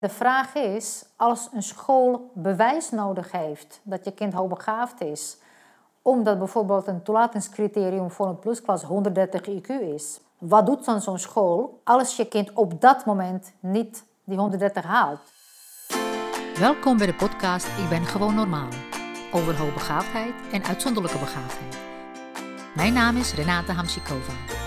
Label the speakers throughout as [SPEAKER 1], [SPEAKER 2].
[SPEAKER 1] De vraag is, als een school bewijs nodig heeft dat je kind hoogbegaafd is, omdat bijvoorbeeld een toelatingscriterium voor een plusklas 130 IQ is, wat doet dan zo'n school als je kind op dat moment niet die 130 haalt?
[SPEAKER 2] Welkom bij de podcast Ik ben gewoon normaal. Over hoogbegaafdheid en uitzonderlijke begaafdheid. Mijn naam is Renate Hamsikova.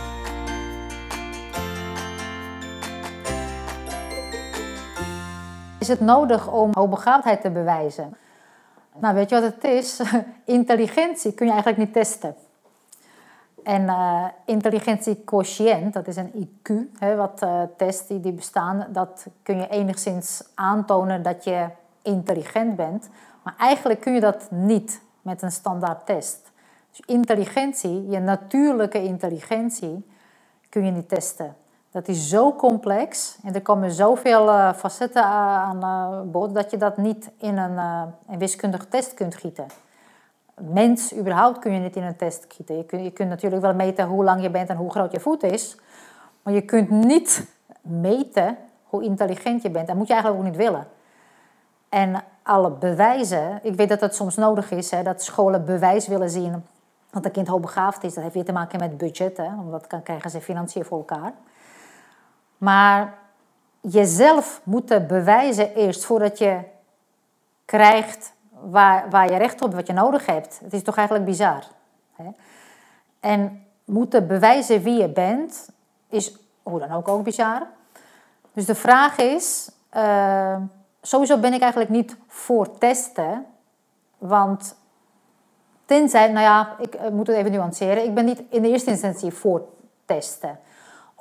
[SPEAKER 1] Is het nodig om hoogbegaafdheid te bewijzen? Nou, weet je wat het is? Intelligentie kun je eigenlijk niet testen. En uh, intelligentiequotient, dat is een IQ, hè, wat uh, tests die, die bestaan, dat kun je enigszins aantonen dat je intelligent bent. Maar eigenlijk kun je dat niet met een standaard test. Dus intelligentie, je natuurlijke intelligentie, kun je niet testen. Dat is zo complex en er komen zoveel uh, facetten aan uh, bod dat je dat niet in een, uh, wiskundige test kunt gieten. Mens überhaupt kun je niet in een test gieten. Je kunt, je kunt natuurlijk wel meten hoe lang je bent en hoe groot je voet is, maar je kunt niet meten hoe intelligent je bent. Dat moet je eigenlijk ook niet willen. En alle bewijzen, ik weet dat het soms nodig is, hè, dat scholen bewijs willen zien dat een kind hoogbegaafd is. Dat heeft weer te maken met budget, hè, omdat dan krijgen ze financiën voor elkaar. Maar jezelf moeten bewijzen eerst voordat je krijgt waar, waar je recht op, wat je nodig hebt. Het is toch eigenlijk bizar. Hè? En moeten bewijzen wie je bent, is hoe dan ook ook bizar. Dus de vraag is, uh, sowieso ben ik eigenlijk niet voor testen, want tenzij, nou ja, ik uh, moet het even nuanceren, ik ben niet in de eerste instantie voor testen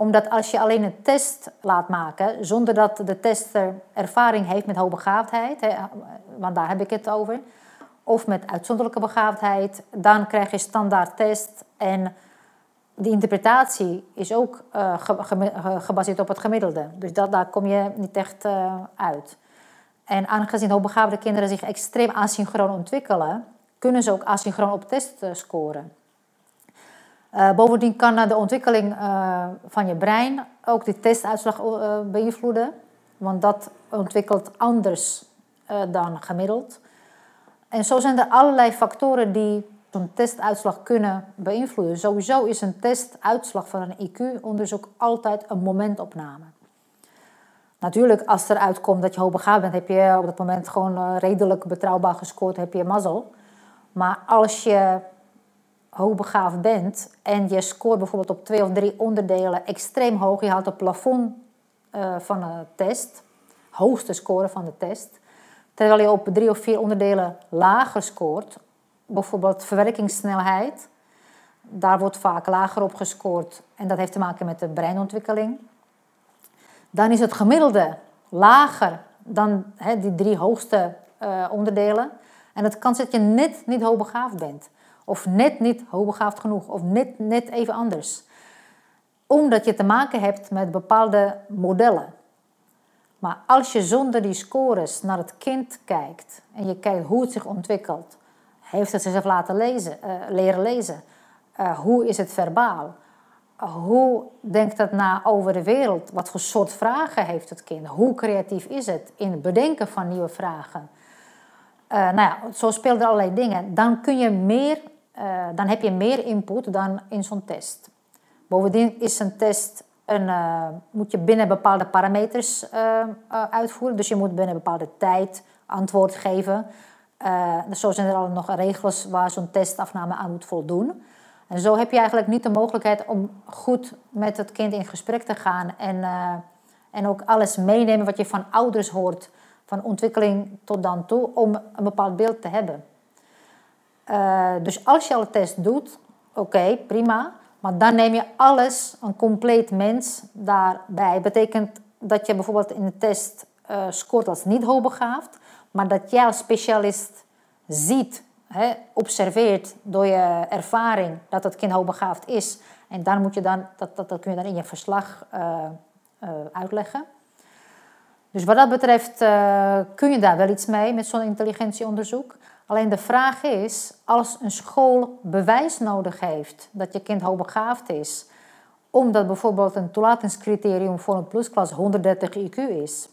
[SPEAKER 1] omdat als je alleen een test laat maken, zonder dat de tester ervaring heeft met hoogbegaafdheid, hè, want daar heb ik het over, of met uitzonderlijke begaafdheid, dan krijg je standaard test en de interpretatie is ook uh, gebaseerd op het gemiddelde. Dus daar kom je niet echt uh, uit. En aangezien hoogbegaafde kinderen zich extreem asynchroon ontwikkelen, kunnen ze ook asynchroon op test scoren. Uh, bovendien kan de ontwikkeling uh, van je brein ook de testuitslag uh, beïnvloeden, want dat ontwikkelt anders dan gemiddeld. En zo zijn er allerlei factoren die zo'n testuitslag kunnen beïnvloeden. Sowieso is een testuitslag van een IQ-onderzoek altijd een momentopname. Natuurlijk, als er uitkomt dat je hoogbegaafd bent, heb je op dat moment gewoon redelijk betrouwbaar gescoord, heb je mazzel. Maar als je hoogbegaafd bent en je scoort bijvoorbeeld op twee of drie onderdelen extreem hoog, je haalt het plafond uh, van een test, hoogste score van de test, terwijl je op drie of vier onderdelen lager scoort, bijvoorbeeld verwerkingssnelheid, daar wordt vaak lager op gescoord en dat heeft te maken met de breinontwikkeling. Dan is het gemiddelde lager dan die drie hoogste uh, onderdelen. En dat kan dat je net niet hoogbegaafd bent. Of net niet hoogbegaafd genoeg. Of net, net even anders. Omdat je te maken hebt met bepaalde modellen. Maar als je zonder die scores naar het kind kijkt en je kijkt hoe het zich ontwikkelt, heeft het zichzelf laten lezen, uh, leren lezen? Uh, hoe is het verbaal? Hoe denkt het na over de wereld? Wat voor soort vragen heeft het kind? Hoe creatief is het in het bedenken van nieuwe vragen? nou ja, zo speelden allerlei dingen. Dan kun je meer uh, dan heb je meer input dan in zo'n test. Bovendien is een test een, uh, moet je binnen bepaalde parameters uh, uitvoeren. Dus je moet binnen bepaalde tijd antwoord geven. zo zijn er al nog regels waar zo'n testafname aan moet voldoen. En zo heb je eigenlijk niet de mogelijkheid om goed met het kind in gesprek te gaan en, en ook alles meenemen wat je van ouders hoort, van ontwikkeling tot dan toe, om een bepaald beeld te hebben. Uh, dus als je al een test doet, oké, prima. Maar dan neem je alles, een compleet mens daarbij. Betekent dat je bijvoorbeeld in de test uh, scoort als niet hoogbegaafd, maar dat jij als specialist ziet, hè, observeert door je ervaring dat het kind hoogbegaafd is. En dan moet je dan, dat, dat, dat kun je dan in je verslag uh, uitleggen. Dus wat dat betreft kun je daar wel iets mee met zo'n intelligentieonderzoek. Alleen de vraag is, als een school bewijs nodig heeft dat je kind hoogbegaafd is, omdat bijvoorbeeld een toelatingscriterium voor een plusklas 130 IQ is,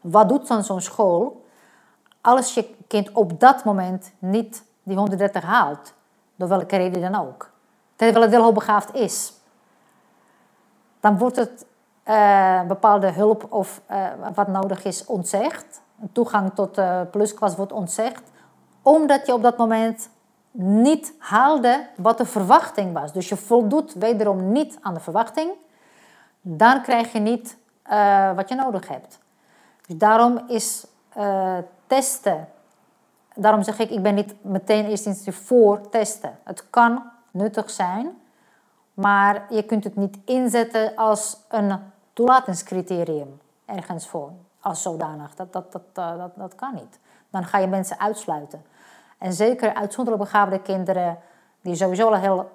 [SPEAKER 1] wat doet dan zo'n school als je kind op dat moment niet die 130 haalt? Door welke reden dan ook. Terwijl het wel hoogbegaafd is. Dan wordt het uh, bepaalde hulp of uh, wat nodig is ontzegd. Toegang tot de plusklas wordt ontzegd. Omdat je op dat moment niet haalde wat de verwachting was. Dus je voldoet wederom niet aan de verwachting. Dan krijg je niet uh, wat je nodig hebt. Dus daarom is testen. Daarom zeg ik, ik ben niet meteen eerst instantie voor testen. Het kan nuttig zijn, maar je kunt het niet inzetten als een toelatingscriterium ergens voor. Als zodanig. Dat, dat, dat, dat, dat, dat kan niet. Dan ga je mensen uitsluiten. En zeker uitzonderlijk begaafde kinderen, die sowieso al heel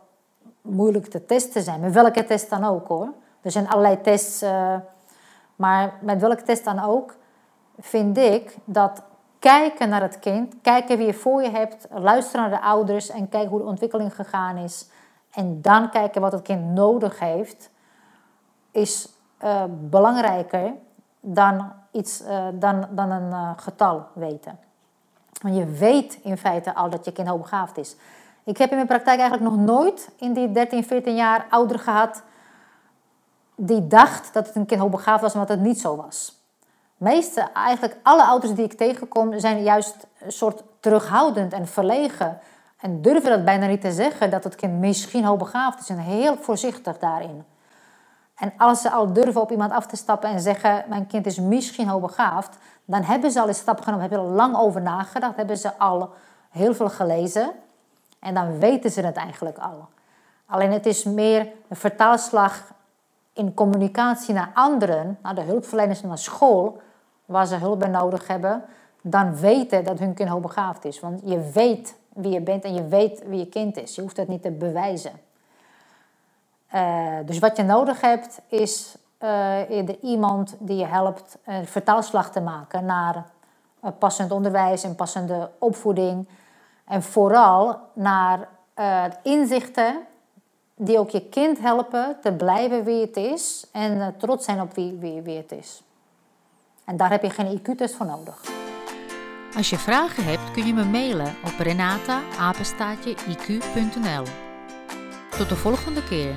[SPEAKER 1] moeilijk te testen zijn. Met welke test dan ook hoor. Er zijn allerlei tests, uh, maar met welke test dan ook, vind ik dat kijken naar het kind, kijken wie je voor je hebt, luisteren naar de ouders en kijken hoe de ontwikkeling gegaan is. En dan kijken wat het kind nodig heeft, is uh, belangrijker dan, iets, uh, dan, dan een getal weten. Want je weet in feite al dat je kind hoogbegaafd is. Ik heb in mijn praktijk eigenlijk nog nooit in die 13, 14 jaar ouder gehad die dacht dat het een kind hoogbegaafd was, maar dat het niet zo was. Meeste, eigenlijk alle ouders die ik tegenkom, zijn juist een soort terughoudend en verlegen. En durven dat bijna niet te zeggen dat het kind misschien hoogbegaafd is. En heel voorzichtig daarin. En als ze al durven op iemand af te stappen en zeggen: Mijn kind is misschien hoogbegaafd, dan hebben ze al een stap genomen, hebben er lang over nagedacht, hebben ze al heel veel gelezen. En dan weten ze het eigenlijk al. Alleen het is meer een vertaalslag in communicatie naar anderen, naar de hulpverleners naar school, waar ze hulp bij nodig hebben, dan weten dat hun kind hoogbegaafd is. Want je weet wie je bent en je weet wie je kind is. Je hoeft het niet te bewijzen. Uh, dus wat je nodig hebt is eerder iemand die je helpt een vertaalslag te maken naar passend onderwijs en passende opvoeding. En vooral naar uh, inzichten die ook je kind helpen te blijven wie het is en trots zijn op wie, wie, wie het is. En daar heb je geen IQ-test voor nodig.
[SPEAKER 2] Als je vragen hebt kun je me mailen op renata-iq.nl. Tot de volgende keer.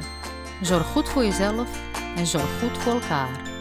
[SPEAKER 2] Zorg goed voor jezelf en zorg goed voor elkaar.